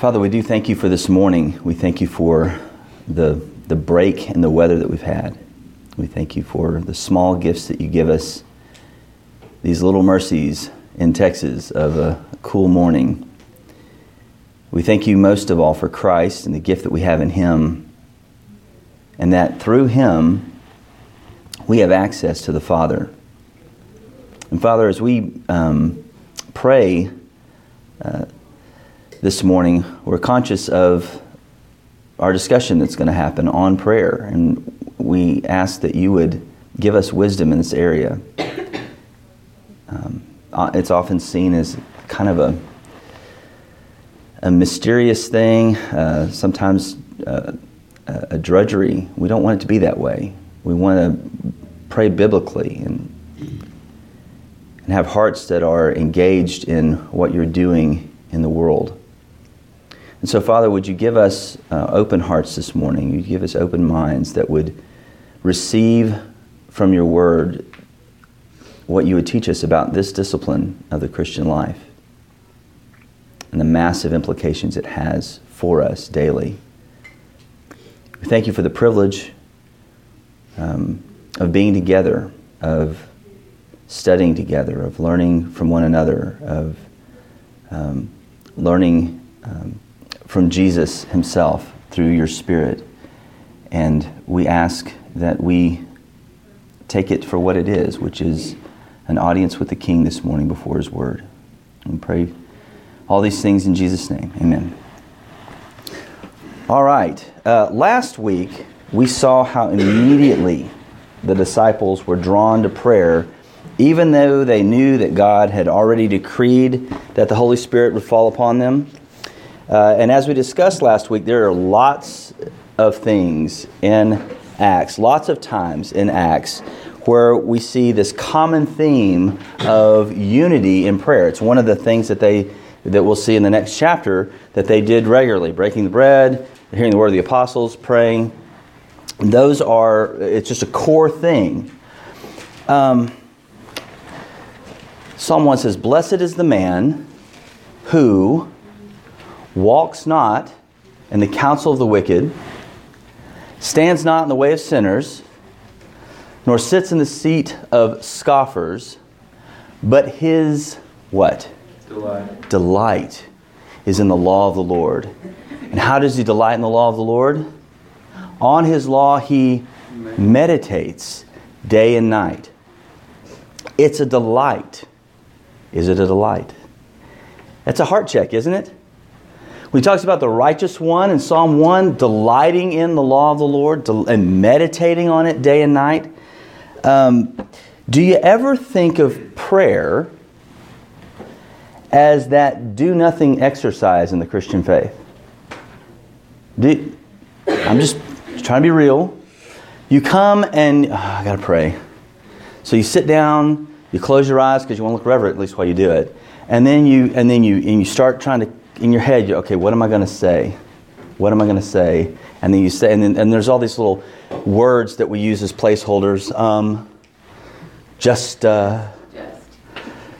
Father, we do thank you for this morning. We thank you for the, the break in the weather that we've had. We thank you for the small gifts that you give us, these little mercies in Texas of a cool morning. We thank you most of all for Christ and the gift that we have in Him, and that through Him we have access to the Father. And Father, as we um, pray, uh, this morning, we're conscious of our discussion that's going to happen on prayer. And we ask that you would give us wisdom in this area. Um, uh, it's often seen as kind of a, a mysterious thing, uh, sometimes uh, a drudgery. We don't want it to be that way. We want to pray biblically and, and have hearts that are engaged in what you're doing in the world. And so, Father, would you give us uh, open hearts this morning? You give us open minds that would receive from your word what you would teach us about this discipline of the Christian life and the massive implications it has for us daily. We thank you for the privilege um, of being together, of studying together, of learning from one another, of um, learning. Um, from Jesus himself through your Spirit. And we ask that we take it for what it is, which is an audience with the King this morning before his word. And pray all these things in Jesus' name. Amen. All right. Uh, last week, we saw how immediately the disciples were drawn to prayer, even though they knew that God had already decreed that the Holy Spirit would fall upon them. Uh, and as we discussed last week, there are lots of things in Acts, lots of times in Acts, where we see this common theme of unity in prayer. It's one of the things that they that we'll see in the next chapter that they did regularly, breaking the bread, hearing the word of the apostles, praying. Those are it's just a core thing. Um, Psalm 1 says, Blessed is the man who walks not in the counsel of the wicked, stands not in the way of sinners, nor sits in the seat of scoffers, but his what? Delight. Delight is in the law of the Lord. And how does he delight in the law of the Lord? On his law he meditates day and night. It's a delight. Is it a delight? That's a heart check, isn't it? When he talks about the righteous one in Psalm 1, delighting in the law of the Lord and meditating on it day and night, um, do you ever think of prayer as that do nothing exercise in the Christian faith? Do, I'm just trying to be real. You come and oh, I got to pray. So you sit down, you close your eyes because you want to look reverent at least while you do it, and then you and then you and you start trying to in your head, okay, what am I going to say? What am I going to say? And then you say, and, then, and there's all these little words that we use as placeholders. Um, just, uh,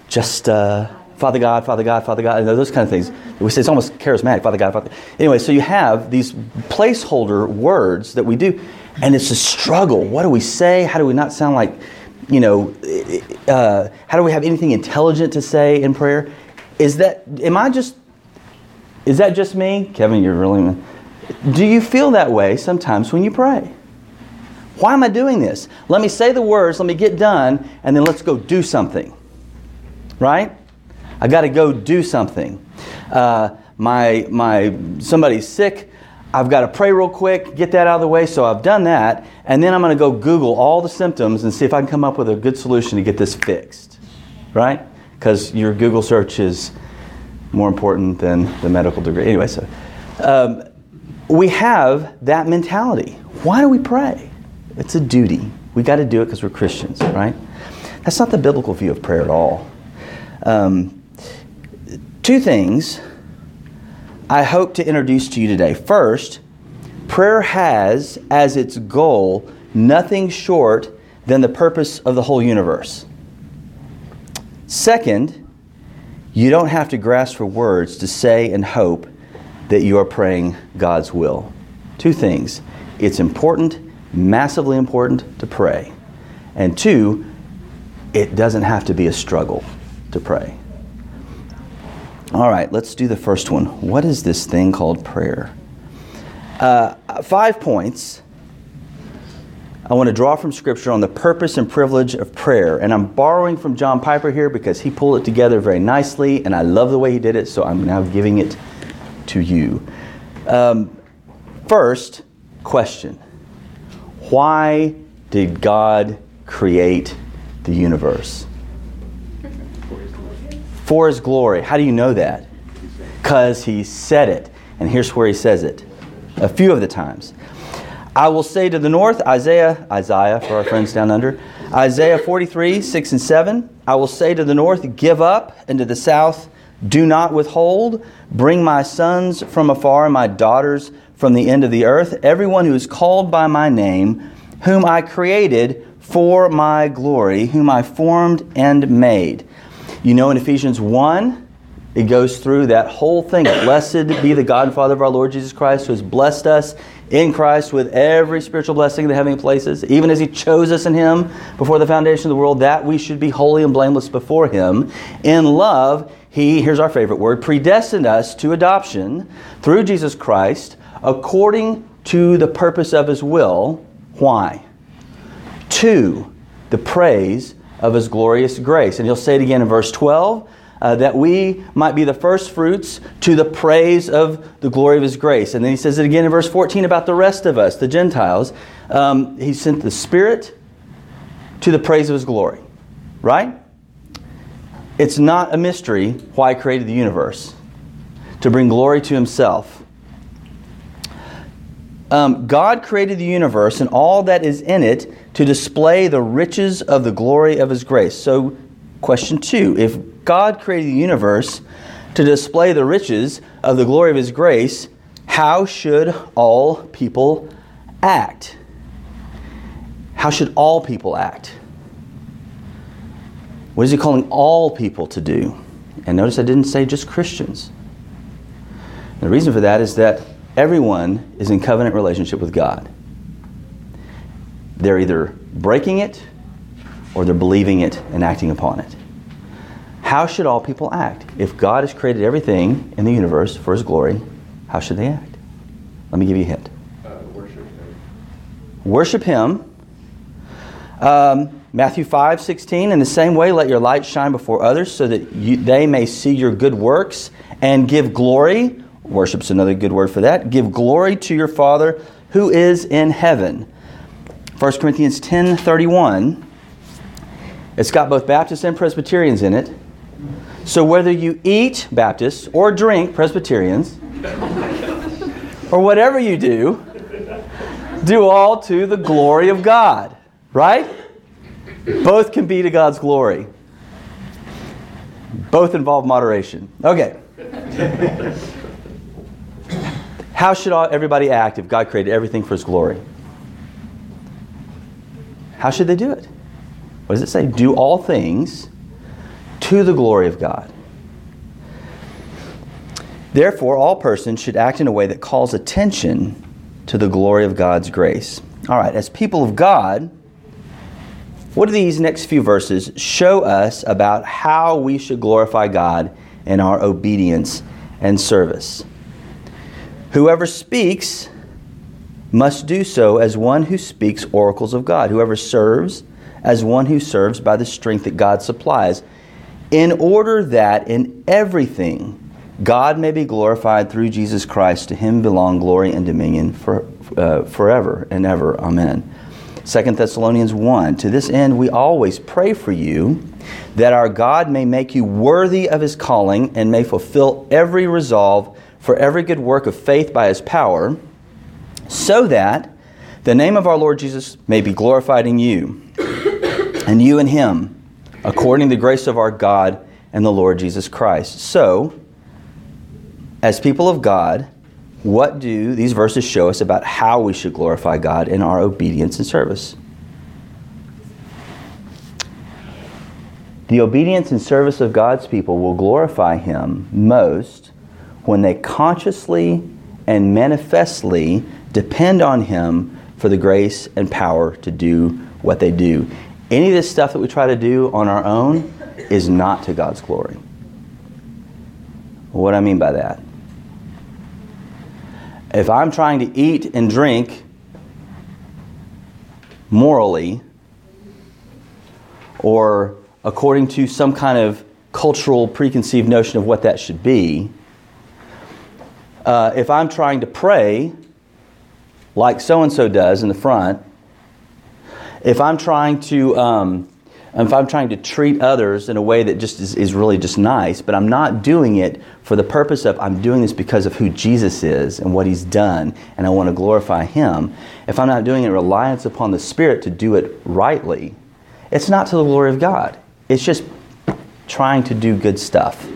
just, uh, Father God, Father God, Father God, and those kind of things. We say it's almost charismatic, Father God, Father. God. Anyway, so you have these placeholder words that we do, and it's a struggle. What do we say? How do we not sound like, you know, uh, how do we have anything intelligent to say in prayer? Is that, am I just is that just me? Kevin, you're really. Do you feel that way sometimes when you pray? Why am I doing this? Let me say the words, let me get done, and then let's go do something. Right? I got to go do something. Uh, my, my, somebody's sick. I've got to pray real quick, get that out of the way. So I've done that. And then I'm going to go Google all the symptoms and see if I can come up with a good solution to get this fixed. Right? Because your Google search is more important than the medical degree. Anyway, so um, we have that mentality. Why do we pray? It's a duty. We got to do it because we're Christians, right? That's not the biblical view of prayer at all. Um, two things I hope to introduce to you today. First, prayer has as its goal nothing short than the purpose of the whole universe. Second, you don't have to grasp for words to say and hope that you are praying God's will. Two things. It's important, massively important to pray. And two, it doesn't have to be a struggle to pray. All right, let's do the first one. What is this thing called prayer? Uh, five points I want to draw from Scripture on the purpose and privilege of prayer. And I'm borrowing from John Piper here because he pulled it together very nicely, and I love the way he did it, so I'm now giving it to you. Um, first, question Why did God create the universe? For his glory. How do you know that? Because he said it. And here's where he says it a few of the times. I will say to the north, Isaiah, Isaiah for our friends down under, Isaiah 43, 6 and 7. I will say to the north, Give up, and to the south, Do not withhold. Bring my sons from afar, and my daughters from the end of the earth, everyone who is called by my name, whom I created for my glory, whom I formed and made. You know, in Ephesians 1, it goes through that whole thing. Blessed be the God and Father of our Lord Jesus Christ, who has blessed us in Christ with every spiritual blessing in the heavenly places, even as He chose us in Him before the foundation of the world, that we should be holy and blameless before Him. In love, He, here's our favorite word, predestined us to adoption through Jesus Christ according to the purpose of His will. Why? To the praise of His glorious grace. And He'll say it again in verse 12 uh, that we might be the first fruits to the praise of the glory of his grace. And then he says it again in verse 14 about the rest of us, the Gentiles. Um, he sent the Spirit to the praise of his glory, right? It's not a mystery why he created the universe to bring glory to himself. Um, God created the universe and all that is in it to display the riches of the glory of his grace. So, question two if God created the universe to display the riches of the glory of His grace, how should all people act? How should all people act? What is He calling all people to do? And notice I didn't say just Christians. The reason for that is that everyone is in covenant relationship with God. They're either breaking it or they're believing it and acting upon it. How should all people act? If God has created everything in the universe for His glory, how should they act? Let me give you a hint. Uh, worship Him. Worship Him. Um, Matthew 5 16, in the same way, let your light shine before others so that you, they may see your good works and give glory. Worship's another good word for that. Give glory to your Father who is in heaven. 1 Corinthians 10 31. It's got both Baptists and Presbyterians in it. So whether you eat, Baptists, or drink, Presbyterians, or whatever you do, do all to the glory of God, right? Both can be to God's glory. Both involve moderation. Okay. How should everybody act if God created everything for His glory? How should they do it? What does it say? Do all things to the glory of God. Therefore, all persons should act in a way that calls attention to the glory of God's grace. All right, as people of God, what do these next few verses show us about how we should glorify God in our obedience and service? Whoever speaks must do so as one who speaks oracles of God. Whoever serves, as one who serves by the strength that God supplies in order that in everything God may be glorified through Jesus Christ. To him belong glory and dominion for, uh, forever and ever. Amen. 2 Thessalonians 1 To this end, we always pray for you that our God may make you worthy of his calling and may fulfill every resolve for every good work of faith by his power, so that the name of our Lord Jesus may be glorified in you, and you in him according to the grace of our God and the Lord Jesus Christ. So, as people of God, what do these verses show us about how we should glorify God in our obedience and service? The obedience and service of God's people will glorify Him most when they consciously and manifestly depend on Him for the grace and power to do what they do. Any of this stuff that we try to do on our own is not to God's glory. What I mean by that? If I'm trying to eat and drink morally or according to some kind of cultural preconceived notion of what that should be, uh, if I'm trying to pray like so and so does in the front, if I'm trying to um, if I'm trying to treat others in a way that just is, is, really just nice, but I'm not doing it for the purpose of I'm doing this because of who Jesus is and what he's done, and I want to glorify him. If I'm not doing it reliance upon the Spirit to do it rightly, it's not to the glory of God. It's just trying to do good stuff.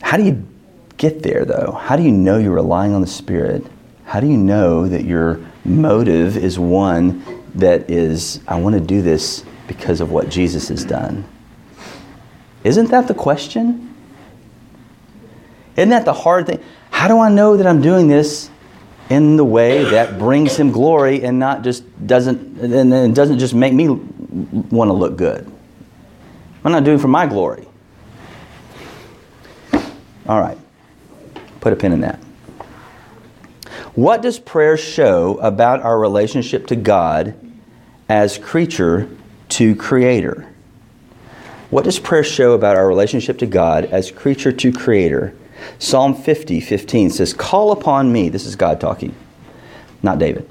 How do you get there, though? How do you know you're relying on the Spirit? How do you know that your motive is one that is, I want to do this because of what Jesus has done? Isn't that the question? Isn't that the hard thing? How do I know that I'm doing this in the way that brings him glory and not just doesn't and, doesn't just make me want to look good? I'm not doing for my glory. All right. Put a pin in that. What does prayer show about our relationship to God as creature to creator? What does prayer show about our relationship to God as creature to creator? Psalm 50, 15 says, Call upon me. This is God talking, not David.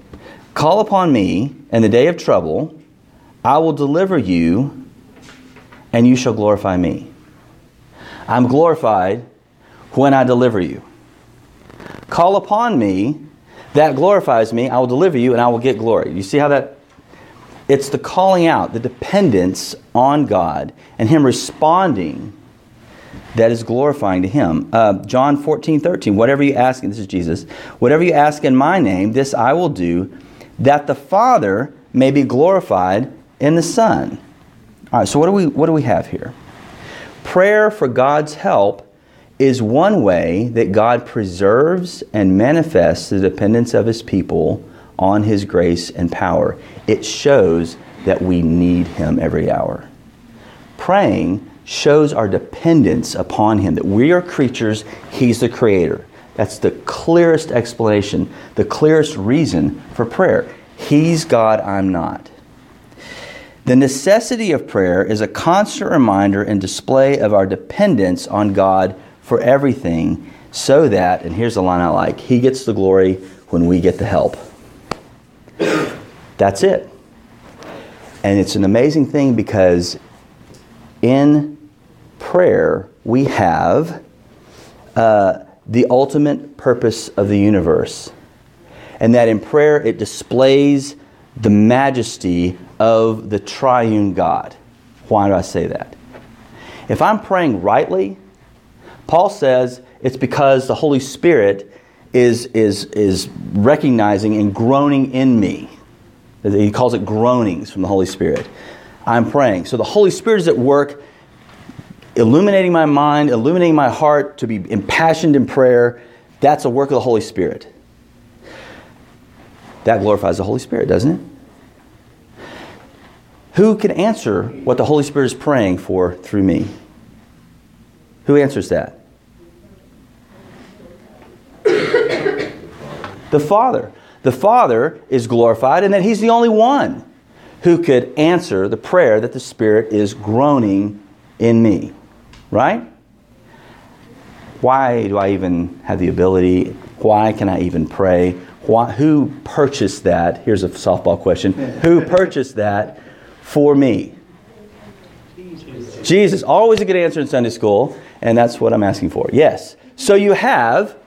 Call upon me in the day of trouble. I will deliver you, and you shall glorify me. I'm glorified when I deliver you. Call upon me, that glorifies me. I will deliver you, and I will get glory. You see how that it's the calling out, the dependence on God, and Him responding that is glorifying to Him. Uh, John 14, 13. Whatever you ask, this is Jesus, whatever you ask in my name, this I will do, that the Father may be glorified in the Son. All right, so what do we, what do we have here? Prayer for God's help is one way that God preserves and manifests the dependence of His people on His grace and power. It shows that we need Him every hour. Praying shows our dependence upon Him, that we are creatures, He's the Creator. That's the clearest explanation, the clearest reason for prayer. He's God, I'm not. The necessity of prayer is a constant reminder and display of our dependence on God for everything, so that, and here's the line I like He gets the glory when we get the help. That's it. And it's an amazing thing because in prayer we have uh, the ultimate purpose of the universe. And that in prayer it displays the majesty of the triune God. Why do I say that? If I'm praying rightly, Paul says it's because the Holy Spirit is, is, is recognizing and groaning in me. He calls it groanings from the Holy Spirit. I'm praying. So the Holy Spirit is at work, illuminating my mind, illuminating my heart to be impassioned in prayer. That's a work of the Holy Spirit. That glorifies the Holy Spirit, doesn't it? Who can answer what the Holy Spirit is praying for through me? Who answers that? the Father. The Father is glorified, and that He's the only one who could answer the prayer that the Spirit is groaning in me. Right? Why do I even have the ability? Why can I even pray? Why, who purchased that? Here's a softball question. Who purchased that for me? Jesus. Jesus. Always a good answer in Sunday school, and that's what I'm asking for. Yes. So you have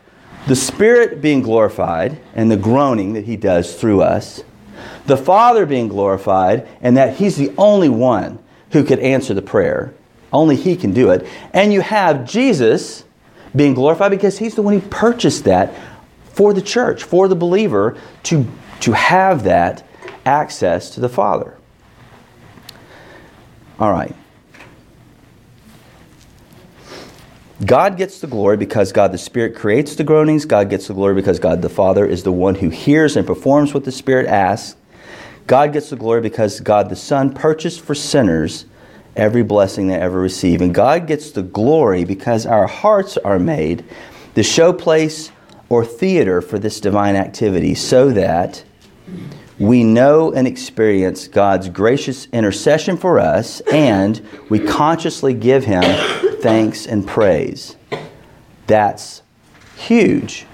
the Spirit being glorified and the groaning that He does through us, the Father being glorified and that He's the only one who could answer the prayer. Only He can do it. And you have Jesus being glorified because He's the one who purchased that for the church, for the believer to, to have that access to the Father. All right. God gets the glory because God the Spirit creates the groanings. God gets the glory because God the Father is the one who hears and performs what the Spirit asks. God gets the glory because God the Son purchased for sinners every blessing they ever receive. And God gets the glory because our hearts are made the showplace or theater for this divine activity so that we know and experience God's gracious intercession for us and we consciously give Him thanks and praise. That's huge.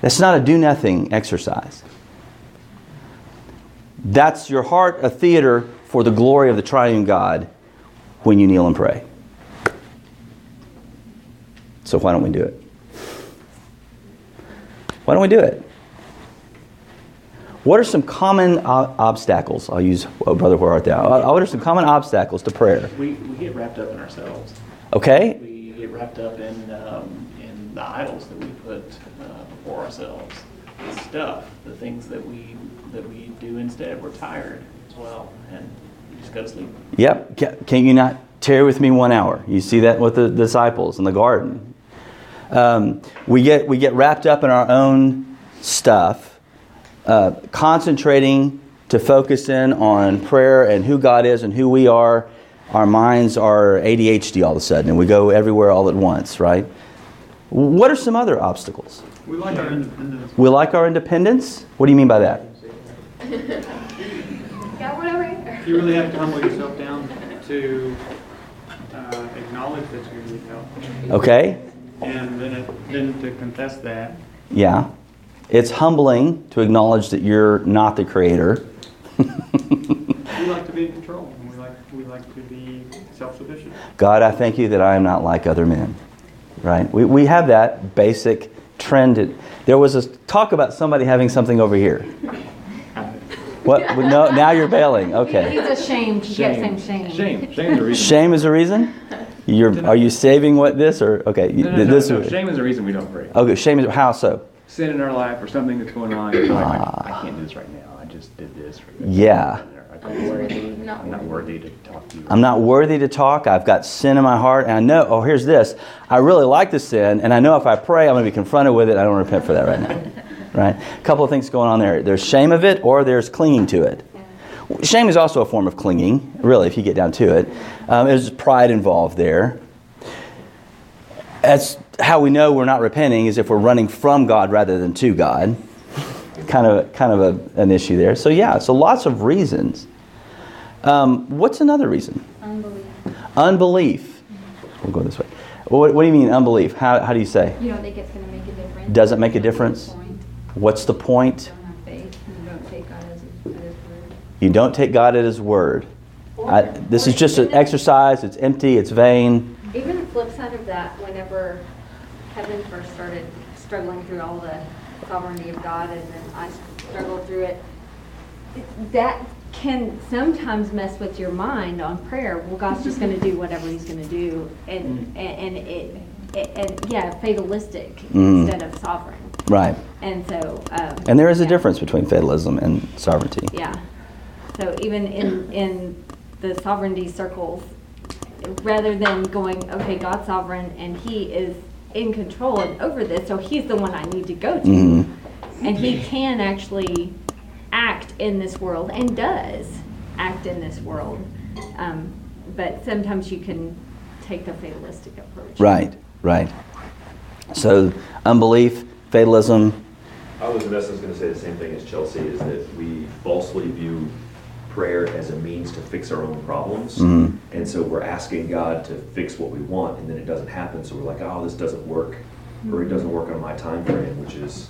That's not a do nothing exercise. That's your heart a theater for the glory of the triune God when you kneel and pray. So why don't we do it? Why don't we do it? What are some common uh, obstacles? I'll use oh, Brother, where art thou? Uh, what are some common obstacles to prayer? We, we get wrapped up in ourselves. Okay. We get wrapped up in, um, in the idols that we put uh, before ourselves, the stuff, the things that we that we do instead. We're tired as well, and we just go to sleep. Yep. Can, you not tarry with me one hour? You see that with the disciples in the garden. Um, we get we get wrapped up in our own stuff uh, concentrating to focus in on prayer and who God is and who we are, our minds are ADHD all of a sudden and we go everywhere all at once, right? What are some other obstacles? We like our independence. We like our independence? What do you mean by that? Got one. You really have to humble yourself down to uh, acknowledge that you need help, Okay? and then it, then to confess that. Yeah. It's humbling to acknowledge that you're not the creator. We like to be in control, and we like we like to be self-sufficient. God, I thank you that I am not like other men. Right? We, we have that basic trend. There was a talk about somebody having something over here. What? No, now you're bailing. Okay. He's ashamed. He kept saying shame. Shame. Shame's the reason. Shame is a reason? You're, are you saving what this or okay? No, no, no, this no, Shame is the reason we don't pray. Okay, shame is how so? Sin in our life or something that's going on. You're like, I, I can't do this right now. I just did this. Or that. Yeah. I don't worthy. I'm not worthy to talk to you. I'm not worthy to talk. I've got sin in my heart, and I know. Oh, here's this. I really like the sin, and I know if I pray, I'm going to be confronted with it. I don't repent for that right now. Right? A couple of things going on there. There's shame of it, or there's clinging to it. Shame is also a form of clinging, really, if you get down to it. Um, there's pride involved there. That's how we know we're not repenting is if we're running from God rather than to God. Kind of, kind of a, an issue there. So yeah, so lots of reasons. Um, what's another reason? Unbelief. Unbelief. We'll go this way. What, what do you mean unbelief? How, how do you say? You don't think it's going to make a difference? Does it make a difference? What's the point? You don't have faith. You don't take God as, as His word. You don't take God at His word. I, this is just an exercise. It's empty. It's vain. Even the flip side of that, whenever Kevin first started struggling through all the sovereignty of God, and then I struggled through it, that can sometimes mess with your mind on prayer. Well, God's just going to do whatever He's going to do, and and, and it, and yeah, fatalistic Mm. instead of sovereign. Right. And so. Um, And there is a difference between fatalism and sovereignty. Yeah. So even in, in the sovereignty circles, rather than going, okay, God's sovereign and He is in control and over this, so He's the one I need to go to. Mhm. And He can actually act in this world and does act in this world. Um, but sometimes you can take the fatalistic approach. Right. Right. So unbelief, fatalism. I was in essence going to say the same thing as Chelsea, is that we falsely view prayer as a means to fix our own problems. Mhm. And so we're asking God to fix what we want, and then it doesn't happen. So we're like, oh, this doesn't work, or it doesn't work on my time frame, which is,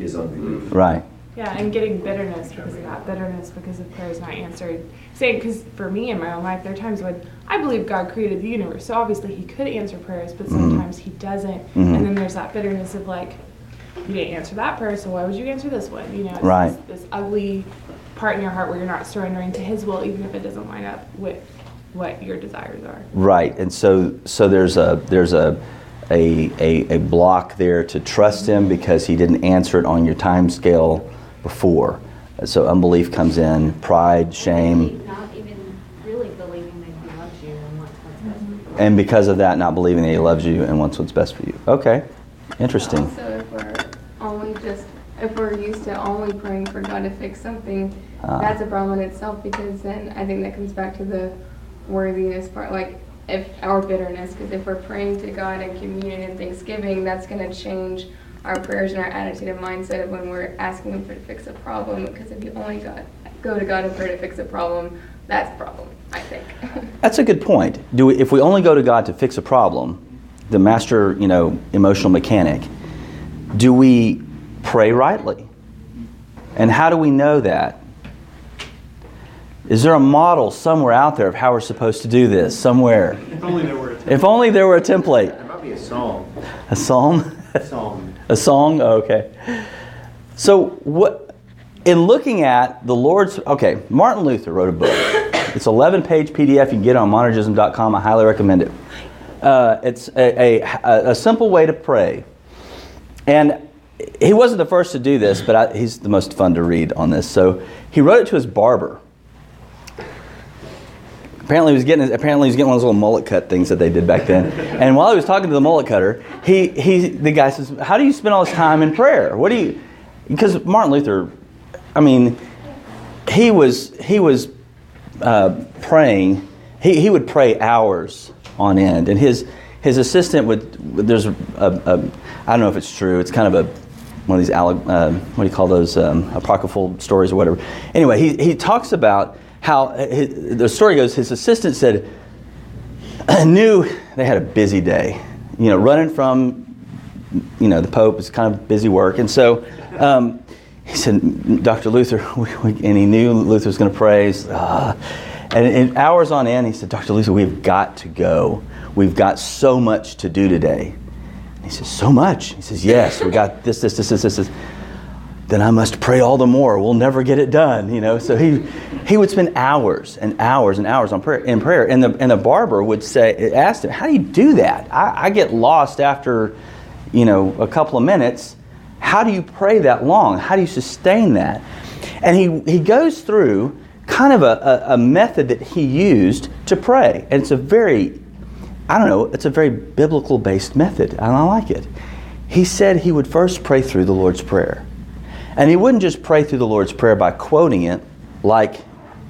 is unbelief. Right. Yeah, and getting bitterness because of that. Bitterness because of prayers not answered. Saying, because for me in my own life, there are times when I believe God created the universe, so obviously He could answer prayers, but sometimes He doesn't. Mhm. And then there's that bitterness of like, you didn't answer that prayer, so why would you answer this one? You know, it's Right. this, this ugly part in your heart where you're not surrendering to His will, even if it doesn't line up with what your desires are. Right. And so so there's a there's a a, a, a block there to trust him because he didn't answer it on your time scale before. So unbelief comes in, pride, shame. Not even really believing that He loves you and wants what's best for you. and because of that, not believing that He loves you and wants what's best for you. Okay, interesting. Also, if we're only just, if we're used to only praying for God to fix something, Ah. that's a problem in itself because then I think that comes back to the worthiness part. Like, if our bitterness, because if we're praying to God in communion and thanksgiving, that's going to change our prayers and our attitude and mindset of when we're asking Him for to fix a problem. Because if you only got, go to God and pray to fix a problem, that's a problem, I think. That's a good point. Do we, if we only go to God to fix a problem, the master, you know, emotional mechanic, do we pray rightly? And how do we know that? Is there a model somewhere out there of how we're supposed to do this? Somewhere. If only there were a template. If only there were a template. There might be a song. A psalm? Song. A song? Oh, okay. So what in looking at the Lord's okay, Martin Luther wrote a book. It's 11 page PDF. You can get on monergism.com. I highly recommend it. Uh, it's a, a, a simple way to pray. And he wasn't the first to do this, but I, he's the most fun to read on this. So he wrote it to his barber. Apparently he was getting apparently he was getting one of those little mullet cut things that they did back then. And while he was talking to the mullet cutter, he, he the guy says, "How do you spend all this time in prayer? What do you?" Because Martin Luther, I mean, he was he was uh, praying. He, he would pray hours on end, and his his assistant would. There's a, a I don't know if it's true. It's kind of a one of these uh, what do you call those um, apocryphal stories or whatever. Anyway, he he talks about how his, the story goes. His assistant said knew they had a busy day. You know, running from you know the Pope is kind of busy work, and so. Um, he said, Dr. Luther, and he knew Luther was going to pray. Uh, and in hours on end, he said, Dr. Luther, we've got to go. We've got so much to do today. And he says, So much? He says, Yes, we got this, this, this, this, this, this. Then I must pray all the more. We'll never get it done. You know, so he he would spend hours and hours and hours on prayer in prayer. And the and the barber would say, asked him, How do you do that? I, I get lost after, you know, a couple of minutes. How do you pray that long? How do you sustain that? And he, he goes through kind of a, a, a, method that he used to pray. And it's a very, I don't know, it's a very biblical based method, and I like it. He said he would first pray through the Lord's Prayer. And he wouldn't just pray through the Lord's Prayer by quoting it like,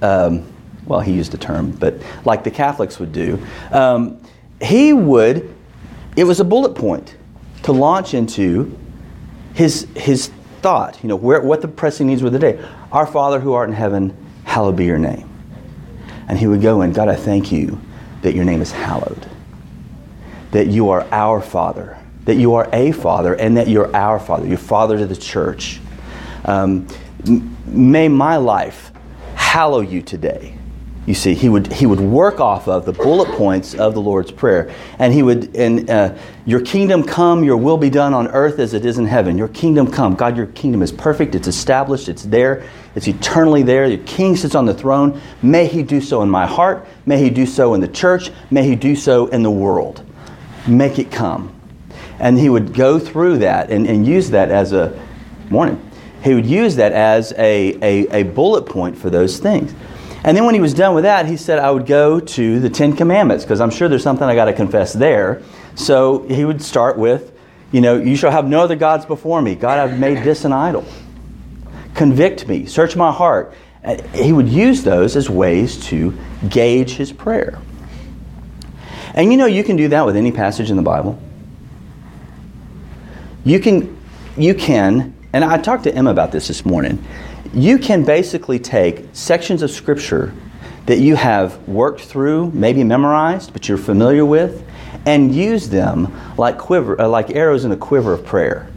um, well, he used the term, but like the Catholics would do. Um, he would, it was a bullet point to launch into his, his thought, you know, where, what the pressing needs were the day. Our Father who art in heaven, hallowed be your name. And he would go in, God, I thank you that your name is hallowed, that you are our Father, that you are a Father, and that you're our Father, your Father to the church. Um, may my life hallow you today. You see, he would he would work off of the bullet points of the Lord's prayer, and he would and uh, your kingdom come, your will be done on earth as it is in heaven. Your kingdom come, God. Your kingdom is perfect. It's established. It's there. It's eternally there. Your King sits on the throne. May He do so in my heart. May He do so in the church. May He do so in the world. Make it come, and he would go through that and, and use that as a warning. He would use that as a, a, a bullet point for those things. And then when he was done with that, he said, I would go to the Ten Commandments, because I'm sure there's something I got to confess there. So he would start with, you know, you shall have no other gods before me. God, I've made this an idol. Convict me, search my heart. He would use those as ways to gauge his prayer. And you know, you can do that with any passage in the Bible. You can, you can, and I talked to Emma about this this morning you can basically take sections of scripture that you have worked through, maybe memorized, but you're familiar with, and use them like quiver, uh, like arrows in a quiver of prayer.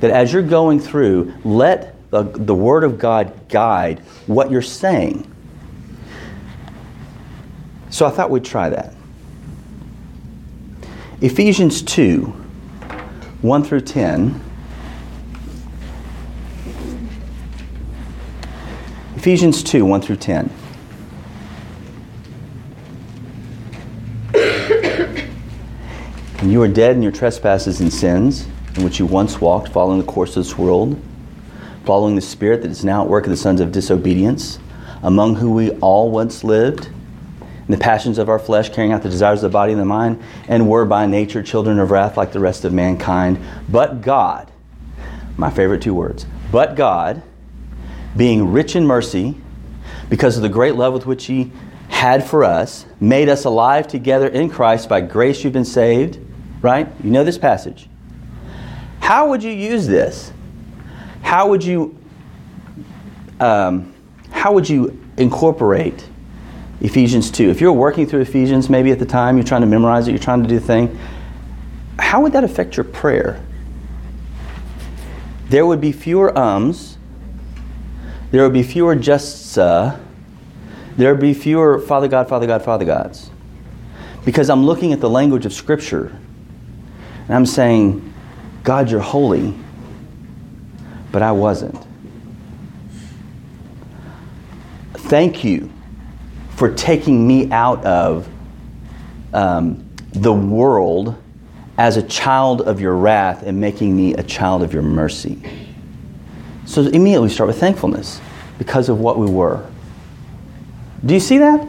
That as you're going through, let the, the Word of God guide what you're saying. So I thought we'd try that. Ephesians 2 1 through 10. Ephesians 2 1 through 10. and you are dead in your trespasses and sins, in which you once walked, following the course of this world, following the spirit that is now at work of the sons of disobedience, among whom we all once lived in the passions of our flesh, carrying out the desires of the body and the mind, and were by nature children of wrath like the rest of mankind. But God, my favorite two words, but God, being rich in mercy, because of the great love with which He had for us, made us alive together in Christ. By grace you've been saved, right? You know this passage. How would you use this? How would you, um, how would you incorporate Ephesians 2? If you're working through Ephesians, maybe at the time, you're trying to memorize it, you're trying to do the thing, how would that affect your prayer? There would be fewer ums, there would be fewer justs, uh, there would be fewer Father God, Father God, Father Gods. Because I'm looking at the language of Scripture and I'm saying, God, you're holy, but I wasn't. Thank you for taking me out of um, the world as a child of your wrath and making me a child of your mercy. So immediately start with thankfulness because of what we were. Do you see that?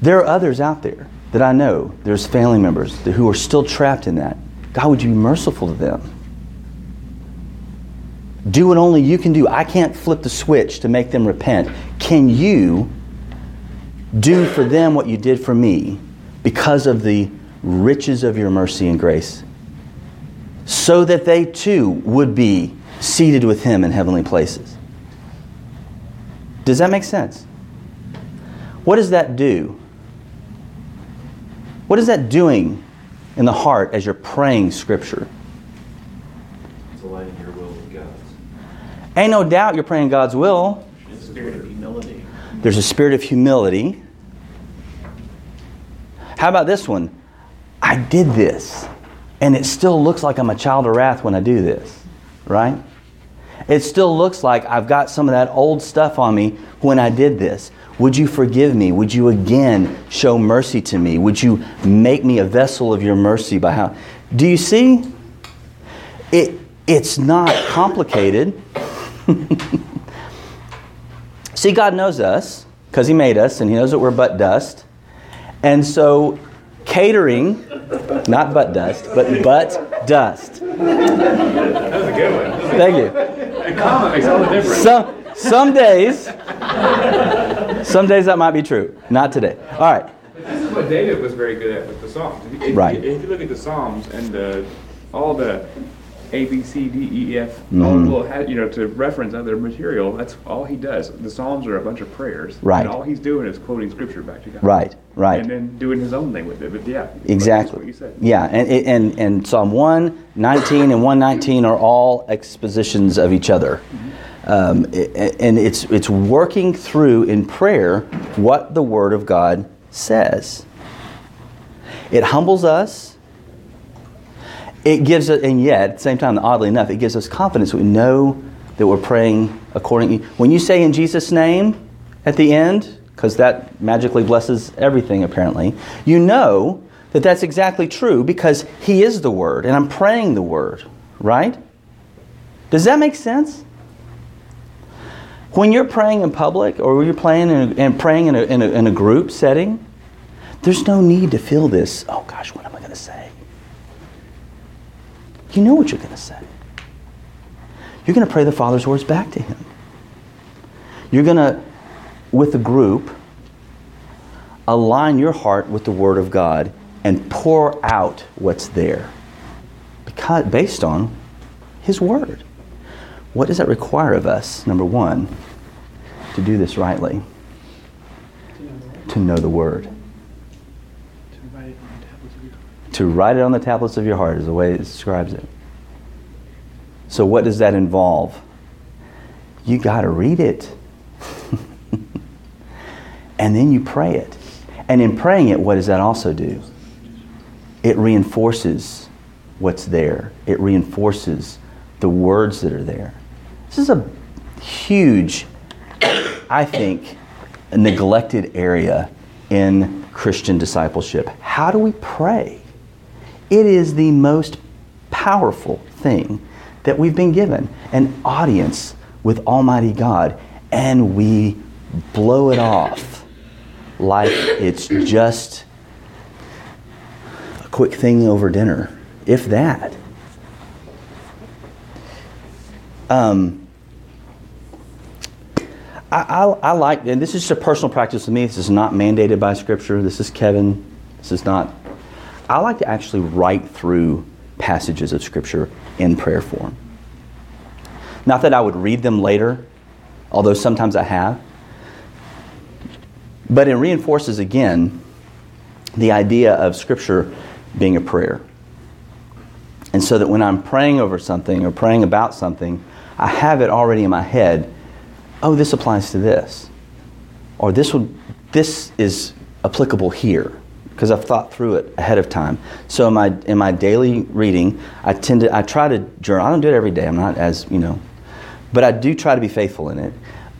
There are others out there that I know, there's family members who are still trapped in that. God, would you be merciful to them? Do what only you can do. I can't flip the switch to make them repent. Can you do for them what you did for me because of the riches of your mercy and grace? So that they too would be seated with Him in heavenly places. Does that make sense? What does that do? What is that doing in the heart as you're praying Scripture? It's aligning your will with God's. Ain't no doubt you're praying God's will. There's a spirit of humility. How about this one? I did this, and it still looks like I'm a child of wrath when I do this, right? It still looks like I've got some of that old stuff on me when I did this. Would you forgive me? Would you again show mercy to me? Would you make me a vessel of your mercy by how? Do you see? It, it's not complicated. see, God knows us because He made us and He knows that we're but dust. And so, catering, not butt dust, but butt dust. That was a good one. Thank you. The comment makes all the difference. Some, some days, some days that might be true. Not today. All right. This is what David was very good at with the Psalms. If you, if Right. If you look at the Psalms and the, all the A, B, C, D, E, F, all Mhm. little, ha- you know, to reference other material, that's all he does. The Psalms are a bunch of prayers. Right. And all he's doing is quoting scripture back to God. Right, right. And then doing his own thing with it. But yeah. Exactly. what you said. Yeah, and, and, and Psalm 119 and 119 are all expositions of each other. Um, and it's, it's working through in prayer what the Word of God says. It humbles us. It gives us, and yet, at the same time, oddly enough, it gives us confidence. We know that we're praying according. When you say in Jesus' name at the end, because that magically blesses everything apparently, you know that that's exactly true because He is the Word, and I'm praying the Word, right? Does that make sense? When you're praying in public or you're praying in a, and praying in a, in, a, in a group setting, there's no need to feel this, oh gosh, what am I going to say? You know what you're going to say. You're going to pray the Father's words back to Him. You're going to, with a group, align your heart with the Word of God and pour out what's there because, based on His Word. What does that require of us? Number one, to do this rightly, to know the Word. To write it on the tablets of your heart is the way it describes it. So, what does that involve? You got to read it. and then you pray it. And in praying it, what does that also do? It reinforces what's there, it reinforces the words that are there. This is a huge, I think, neglected area in Christian discipleship. How do we pray? It is the most powerful thing that we've been given an audience with Almighty God, and we blow it off like it's just a quick thing over dinner, if that. Um, I, I, I like, and this is just a personal practice with me. This is not mandated by Scripture. This is Kevin. This is not. I like to actually write through passages of Scripture in prayer form. Not that I would read them later, although sometimes I have, but it reinforces again the idea of Scripture being a prayer. And so that when I'm praying over something or praying about something, I have it already in my head. Oh, this applies to this. Or this would this is applicable here because I've thought through it ahead of time. So in my in my daily reading, I tend to I try to journal. I don't do it every day. I'm not as you know, but I do try to be faithful in it.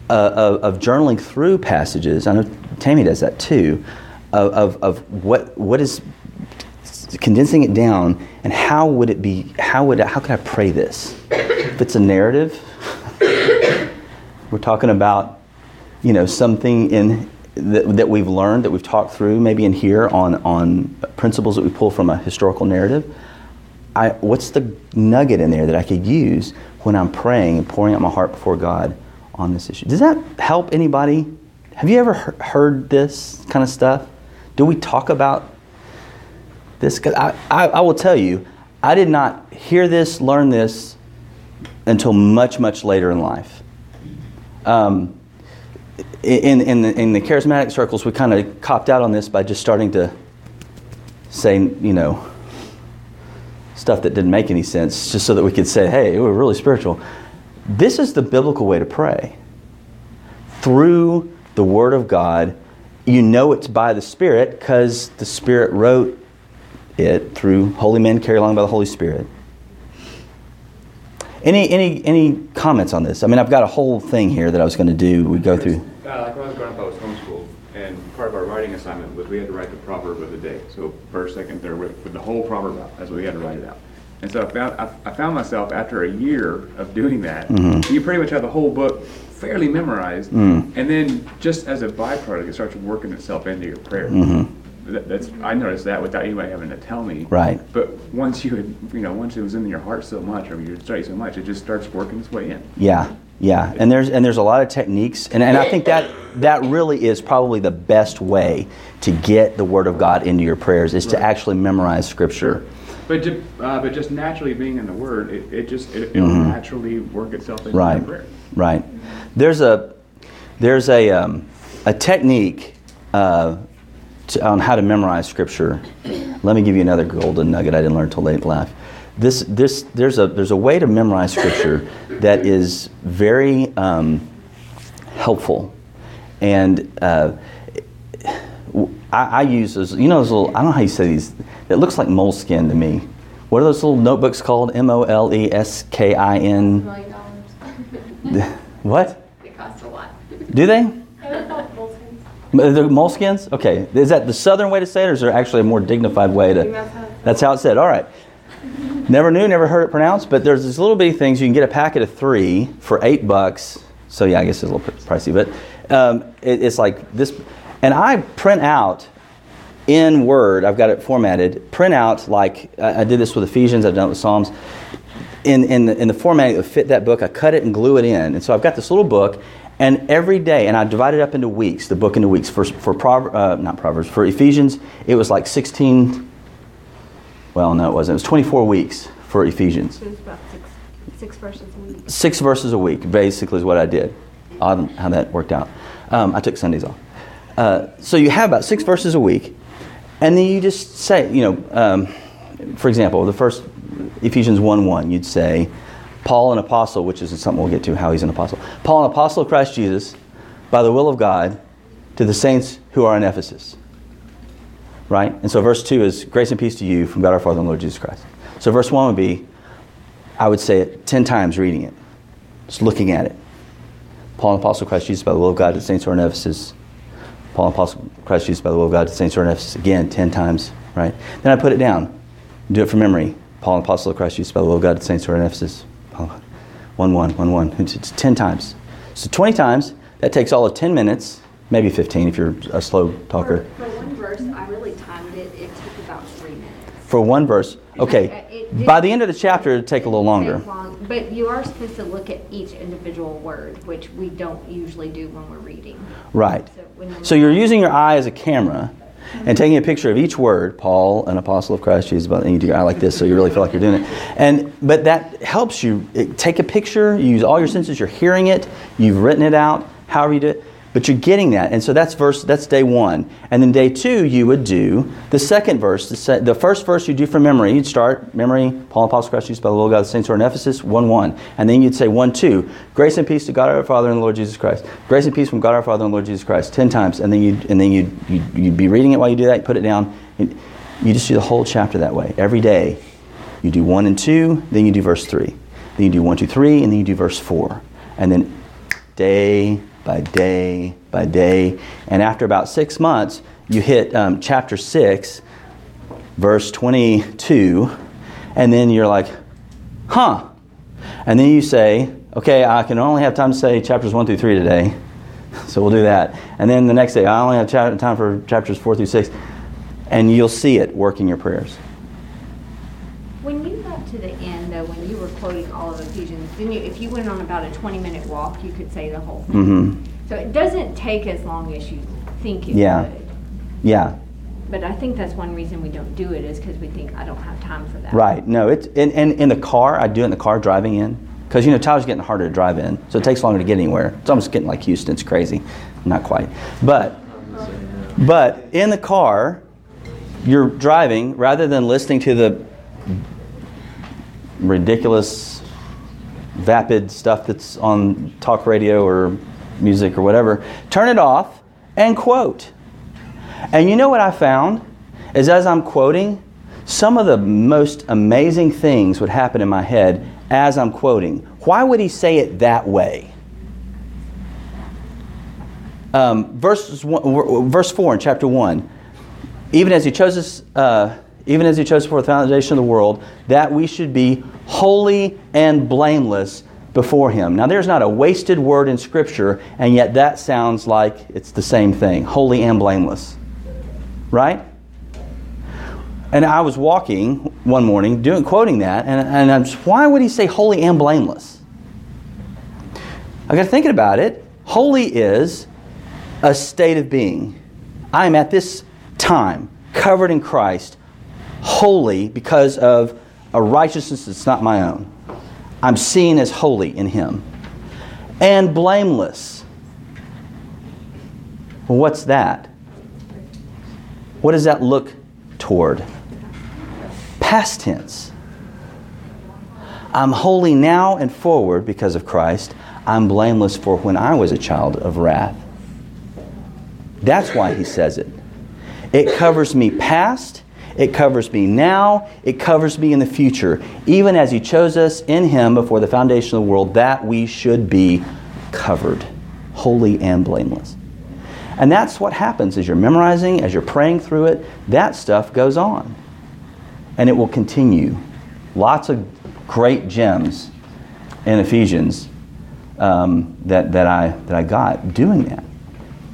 Uh, of, of, journaling through passages. I know Tammy does that too. Of, of, of what what is condensing it down and how would it be how would how could I pray this? If it's a narrative, we're talking about you know something in that, that we've learned that we've talked through maybe in here on on principles that we pull from a historical narrative. I, what's the nugget in there that I could use when I'm praying and pouring out my heart before God on this issue? Does that help anybody? Have you ever heard this kind of stuff? Do we talk about this? Cause I, I, I will tell you, I did not hear this, learn this until much, much later in life. Um, in, in, the, in the charismatic circles, we kind of copped out on this by just starting to say, you know, stuff that didn't make any sense, just so that we could say, hey, we're really spiritual. This is the biblical way to pray. Through the Word of God, you know it's by the Spirit because the Spirit wrote it through holy men carried along by the Holy Spirit. Any, any, any comments on this? I mean, I've got a whole thing here that I was going to do. We go through. Uh, like when I was growing up, I was homeschooled, and part of our writing assignment was we had to write the proverb of the day. So first, second, third, with the whole proverb out. That's what we had to write it out. And so I found, I, I found myself after a year of doing that, mm-hmm. you pretty much have the whole book fairly memorized, mm. and then just as a byproduct, it starts working itself into your prayer. Mm-hmm that, that's I noticed that without anybody having to tell me. Right. But once you had, you know, once it was in your heart so much, or you study so much, it just starts working its way in. Yeah, yeah, and there's and there's a lot of techniques, and, and I think that that really is probably the best way to get the Word of God into your prayers is to actually memorize Scripture. But just, uh, but just naturally being in the Word, it, it just it, will mm-hmm. naturally work itself into right. prayer. Right. There's a there's a um, a technique. Uh, to, on how to memorize scripture, let me give you another golden nugget I didn't learn until late in life. This, this, there's, a, there's a way to memorize scripture that is very um, helpful. And uh, I, I, use those, you know, those little, I don't know how you say these, it looks like moleskin to me. What are those little notebooks called? M O L E S K I N. What? They cost a lot. Do they? The moleskins? Okay. Is that the southern way to say it, or is there actually a more dignified way to? That's how it's said. All right. Never knew, never heard it pronounced, but there's these little bitty things. You can get a packet of three for eight bucks. So yeah, I guess it's a little pricey, but um, it, it's like this. And I print out in Word. I've got it formatted. Print out like I, I did this with Ephesians. I've done it with Psalms. In in the, in the format that would fit that book, I cut it and glue it in. And so I've got this little book, and every day, and I divided up into weeks, the book into weeks. For, for Proverbs, uh, not Proverbs, for Ephesians, it was like 16, well, no, it wasn't. It was 24 weeks for Ephesians. It was about six, six verses a week. Six verses a week, basically, is what I did. Odd how that worked out. Um, I took Sundays off. Uh, so you have about six verses a week, and then you just say, you know, um, for example, the first Ephesians 1 1, you'd say, Paul, an apostle, which is something we'll get to how he's an apostle. Paul, an apostle of Christ Jesus, by the will of God, to the saints who are in Ephesus. Right? And so verse 2 is grace and peace to you from God our Father and Lord Jesus Christ. So verse 1 would be, I would say it 10 times reading it, just looking at it. Paul, an apostle of Christ Jesus, by the will of God, to the saints who are in Ephesus. Paul, an apostle of Christ Jesus, by the will of God, to the saints who are in Ephesus. Again, 10 times. Right? Then I put it down. Do it from memory. Paul, an apostle of Christ Jesus, by the will of God, to the saints who are in Ephesus. Oh, one, one, one, one. It's, it's 10 times. So 20 times, That takes all of 10 minutes, maybe 15 if you're a slow talker. For, for one verse, I really timed it. It took about three minutes. For one verse. Okay. It- it By the end of the chapter, it'll take a little longer. Long, But you are supposed to look at each individual word, which we don't usually do when we're reading. Right. So So you're using your eye as a camera and taking a picture of each word, Paul, an apostle of Christ Jesus, and you do eye like this, so you really feel like you're doing it. And but that helps you take a picture. You use all your senses. You're hearing it. You've written it out. However you do it, but you're getting that. And so that's verse. That's day one. And then day two, you would do the second verse. The, first verse you do from memory. You'd start memory. Paul, and Paul's Christ Jesus, by the will of God, the saints who are in Ephesus. One. And then you'd say one two. Grace and peace to God our Father and the Lord Jesus Christ. Grace and peace from God our Father and Lord Jesus Christ. Ten times. And then you and then you you you'd be reading it while you do that. You put it down. And you just do the whole chapter that way every day. You do one and two, then you do verse three. Then you do one, two, three, and then you do verse four. And then day by day by day. And after about six months, you hit um, chapter six, verse 22, and then you're like, huh. And then you say, okay, I can only have time to say chapters one through three today. So we'll do that. And then the next day, I only have cha- time for chapters four through six. And you'll see it working your prayers. When you got to the end, though, when you were quoting all of Ephesians, then you, if you went on about a 20 minute walk, you could say the whole thing. hmm So it doesn't take as long as you think it Yeah. would. Yeah. But I think that's one reason we don't do it is because we think I don't have time for that. Right. No, it's in, in, in the car. I do it in the car driving in. Because, you know, Tyler's getting harder to drive in. So it takes longer to get anywhere. It's almost getting like Houston. It's crazy. Not quite. But, but in the car, you're driving rather than listening to the ridiculous, vapid stuff that's on talk radio or music or whatever. Turn it off and quote. And you know what I found? Is as I'm quoting, some of the most amazing things would happen in my head as I'm quoting. Why would he say it that way? Um, verse, one, verse 4 in chapter 1 even as he chose us, uh, even as he chose for the foundation of the world, that we should be holy and blameless before him. Now, there's not a wasted word in Scripture, and yet that sounds like it's the same thing holy and blameless. Right? And I was walking one morning doing quoting that, and, and I'm just, why would he say holy and blameless? I got thinking about it. Holy is a state of being. I am at this time covered in Christ, holy because of a righteousness that's not my own. I'm seen as holy in Him. And blameless. Well, what's that? What does that look toward? Past tense. I'm holy now and forward because of Christ. I'm blameless for when I was a child of wrath. That's why he says it. It covers me past, it covers me now, it covers me in the future, even as he chose us in him before the foundation of the world that we should be covered, holy and blameless. And that's what happens as you're memorizing, as you're praying through it, that stuff goes on. And it will continue. Lots of great gems in Ephesians um, that, that, I, that I got doing that.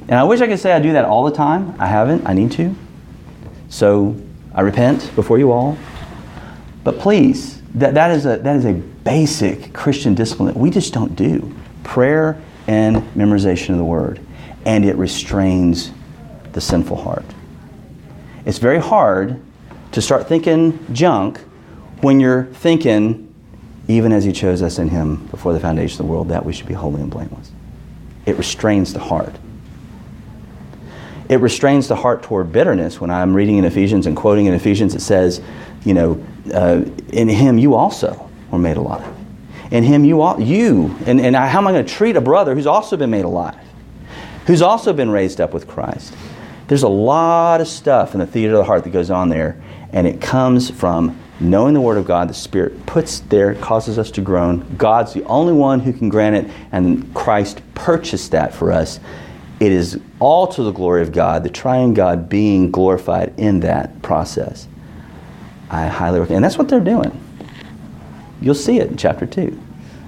And I wish I could say I do that all the time. I haven't. I need to. So I repent before you all. But please, that, that, is a, that is a basic Christian discipline that we just don't do prayer and memorization of the Word. And it restrains the sinful heart. It's very hard to start thinking junk when you're thinking, even as He chose us in Him before the foundation of the world, that we should be holy and blameless. It restrains the heart. It restrains the heart toward bitterness. When I'm reading in Ephesians and quoting in Ephesians, it says, you know, uh, in Him you also were made alive. In Him you, all, you and, and how am I going to treat a brother who's also been made alive, who's also been raised up with Christ? There's a lot of stuff in the theater of the heart that goes on there, and it comes from knowing the Word of God. The Spirit puts there, causes us to groan. God's the only one who can grant it, and Christ purchased that for us. It is all to the glory of God, the triune God being glorified in that process. I highly recommend, and that's what they're doing. You'll see it in chapter 2.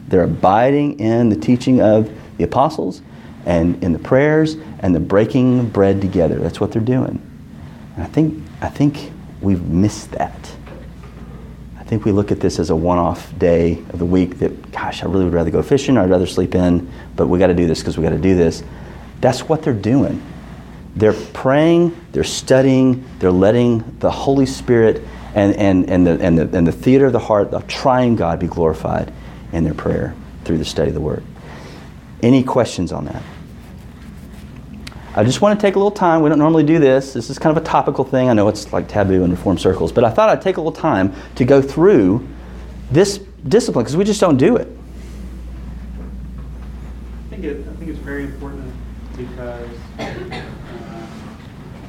They're abiding in the teaching of the apostles and in the prayers and the breaking of bread together. That's what they're doing. And I think, I think we've missed that. I think we look at this as a one off day of the week that, gosh, I really would rather go fishing or I'd rather sleep in, but we got to do this because we got to do this. That's what they're doing. They're praying, they're studying, they're letting the Holy Spirit and, and, and, the, and, the, and the theater of the heart, of triune God, be glorified in their prayer through the study of the Word. Any questions on that? I just want to take a little time. We don't normally do this. This is kind of a topical thing. I know it's like taboo in reform circles, but I thought I'd take a little time to go through this discipline because we just don't do it. I think it, I think it's very important because uh,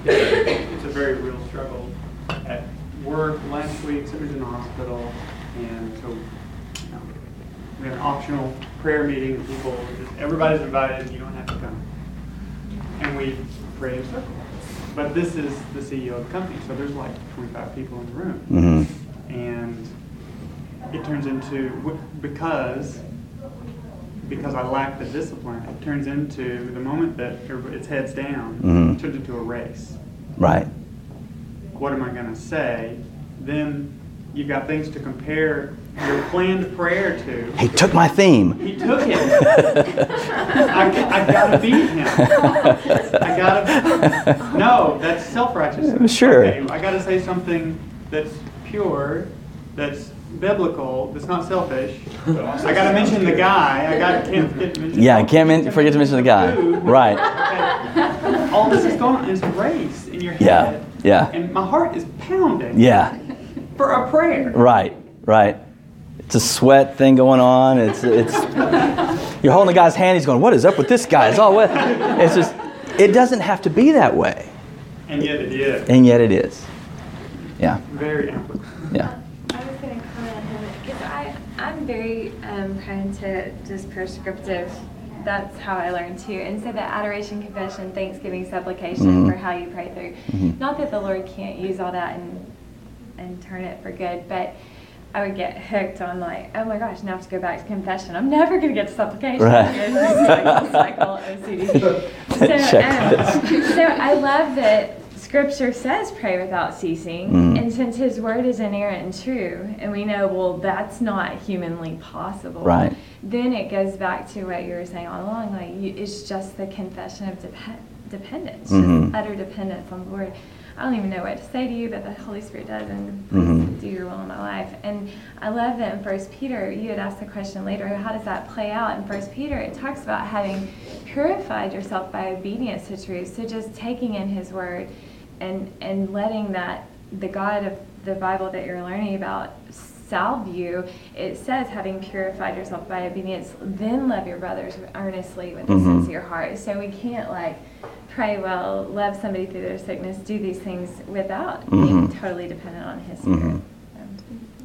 it's, it's a very real struggle. At work last week, somebody's in the hospital, and so you know, we have an optional prayer meeting. People, just everybody's invited. You don't have to come, and we pray in circle. But this is the CEO of the company, so there's like 25 people in the room Mm-hmm. and it turns into because because I lack the discipline, it turns into the moment that it's heads down, Mhm. it turns into a race. Right. What am I going to say? Then you've got things to compare your planned prayer to. He took my theme. He took it. I, I gotta beat him. I gotta. No, that's self-righteousness. Sure. Okay, I gotta say something that's pure, that's biblical, that's not selfish. I gotta mention the guy. I got can't forget to mention. Yeah, I can't men- forget to mention the guy. Food. Right. Okay. All this is going on. It's a race in your head. Yeah, yeah. And my heart is pounding. Yeah. For a prayer. Right. Right. It's a sweat thing going on. It's it's. You're holding the guy's hand. He's going, "What is up with this guy?" It's all wet. It's just. It doesn't have to be that way, And yet it is. and yet it is. Yeah. Very applicable. Yeah. I was going to comment on it because I, I'm very um, prone to just prescriptive. That's how I learned too. And so the adoration, confession, thanksgiving, supplication Mhm. for how you pray through. Mhm. Not that the Lord can't use all that and and turn it for good, but I would get hooked on like, oh my gosh, now I have to go back to confession. I'm never going to get to supplication. Right. It's like cycle OCD. So, um, so I love that Scripture says pray without ceasing, Mm. and since His Word is inerrant and true, and we know well that's not humanly possible. Right. Then it goes back to what you were saying all along. Like you, it's just the confession of dep- dependence, Mhm. just utter dependence on the Lord. I don't even know what to say to you, but the Holy Spirit does, and Mhm. do your will in my life. And I love that in First Peter, you had asked the question later, how does that play out? In First Peter, it talks about having purified yourself by obedience to truth. So just taking in His Word and and letting that the God of the Bible that you're learning about salve you. It says, having purified yourself by obedience, then love your brothers earnestly with a Mhm. sincere heart. So we can't like pray well, love somebody through their sickness, do these things without being Mhm. totally dependent on His Spirit. Mhm. Um,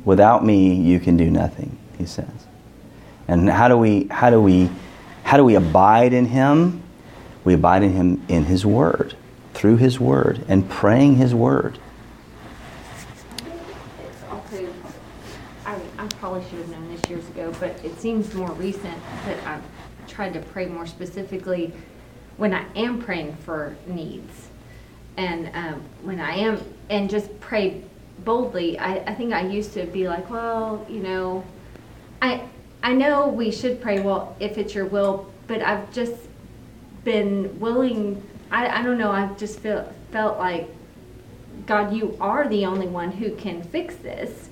Without me, you can do nothing. He says. And how do we? How do we? How do we abide in Him? We abide in Him in His Word, through His Word, and praying His Word. I probably should have known this years ago, but it seems more recent that I've tried to pray more specifically when I am praying for needs. And um, when I am, and just pray boldly, I, I think I used to be like, well, you know, I, I know we should pray, well, if it's your will, but I've just been willing, I, I don't know, I've just felt, felt like God, you are the only one who can fix this.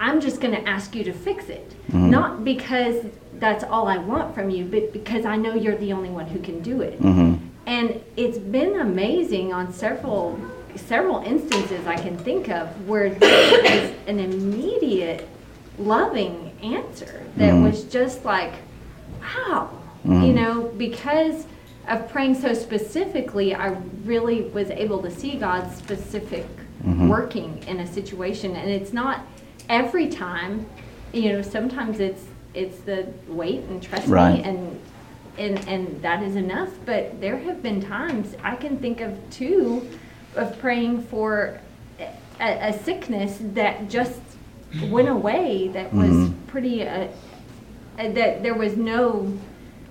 I'm just going to ask you to fix it. Mhm. Not because that's all I want from you, but because I know you're the only one who can do it. hmm And it's been amazing on several several instances I can think of where there is an immediate loving answer that Mhm. was just like, wow, you know, because of praying so specifically, I really was able to see God's specific Mhm. working in a situation, and it's not every time. You know, sometimes it's it's the wait and trust Right. me, and and and that is enough. But there have been times I can think of two of praying for a, a sickness that just went away. That was Mhm. pretty. Uh, uh, that there was no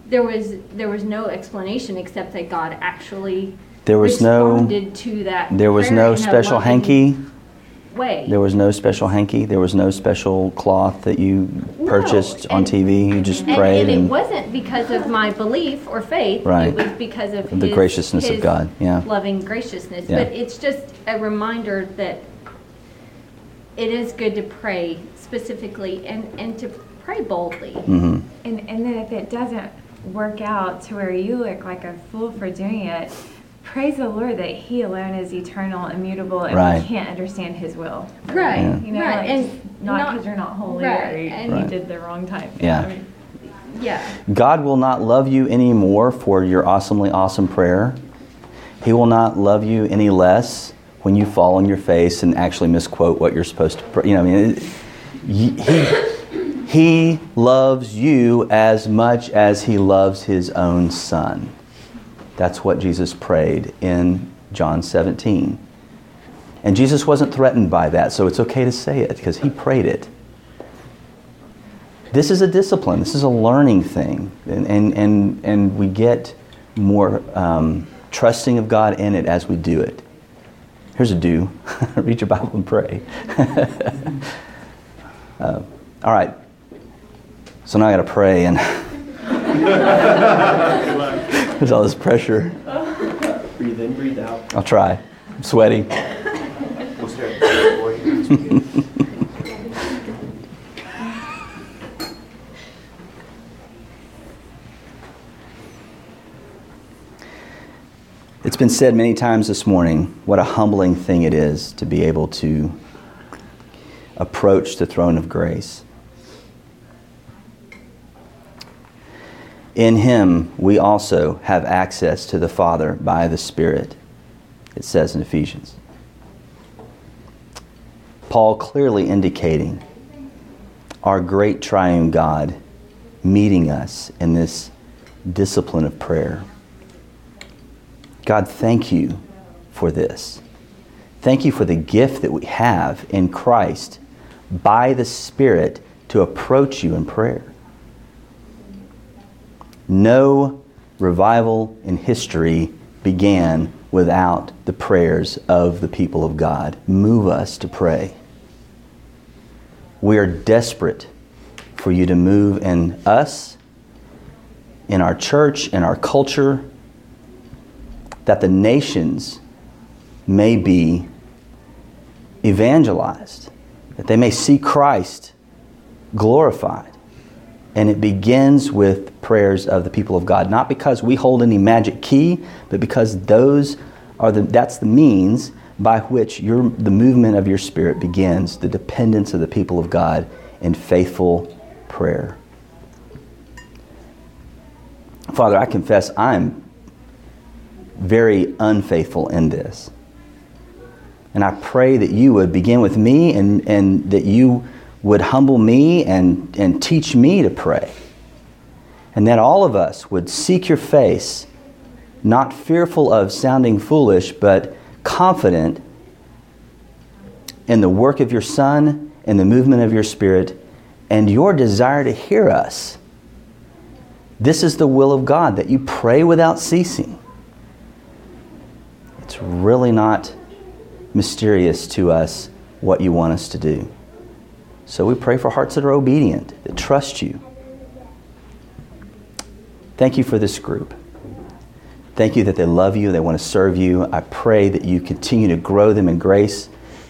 there was there was no explanation except that God actually There was no responded to that. there was no special hanky. way. There was no special hanky. There was no special cloth that you purchased on and- TV. You just and, prayed and it and wasn't because of my belief or faith. Right. It was because of the his- graciousness of God. Yeah. loving graciousness. Yeah. But it's just a reminder that it is good to pray specifically and, and to pray boldly. Mm-hmm. And, and then if it doesn't work out to where you look like a fool for doing it, praise the Lord that He alone is eternal, immutable, and Right. we can't understand His will. Right. Yeah. You know, right. like, and not because you're not holy right, or you, and- you did the wrong time. Yeah. I mean, yeah. God will not love you anymore for your awesomely awesome prayer. He will not love you any less when you fall on your face and actually misquote what you're supposed to pray. You know, I mean, it, he, he loves you as much as he loves his own son. That's what Jesus prayed in John 17. And Jesus wasn't threatened by that, so it's okay to say it because he prayed it. This is a discipline. This is a learning thing, and and and, and we get more um, trusting of God in it as we do it. Here's a do: read your Bible and pray. uh, all right. So now I got to pray, and there's all this pressure. Breathe in, breathe out. I'll try. I'm sweaty. We'll start at the boy as we get- It's been said many times this morning what a humbling thing it is to be able to approach the throne of grace. In him we also have access to the Father by the Spirit, it says in Ephesians. Paul clearly indicating our great triune God meeting us in this discipline of prayer. God, thank you for this. Thank you for the gift that we have in Christ by the Spirit to approach you in prayer. No revival in history began without the prayers of the people of God. Move us to pray. We are desperate for you to move in us, in our church, in our culture, that the nations may be evangelized, that they may see Christ glorified. And it begins with prayers of the people of God, not because we hold any magic key, but because those are the, that's the means by which your, the movement of your spirit begins, the dependence of the people of God in faithful prayer. Father, I confess I'm very unfaithful in this. And I pray that you would begin with me and, and that you would humble me and, and teach me to pray. And that all of us would seek your face, not fearful of sounding foolish, but confident in the work of your Son, in the movement of your Spirit, and your desire to hear us. This is the will of God, that you pray without ceasing. It's really not mysterious to us what you want us to do. So we pray for hearts that are obedient, that trust you. Thank you for this group. Thank you that they love you, they want to serve you. I pray that you continue to grow them in grace,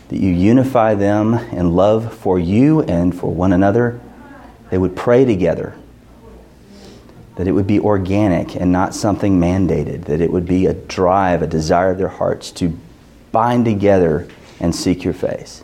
that you unify them in love for you and for one another. They would pray together, that it would be organic and not something mandated, that it would be a drive, a desire of their hearts to bind together and seek your face.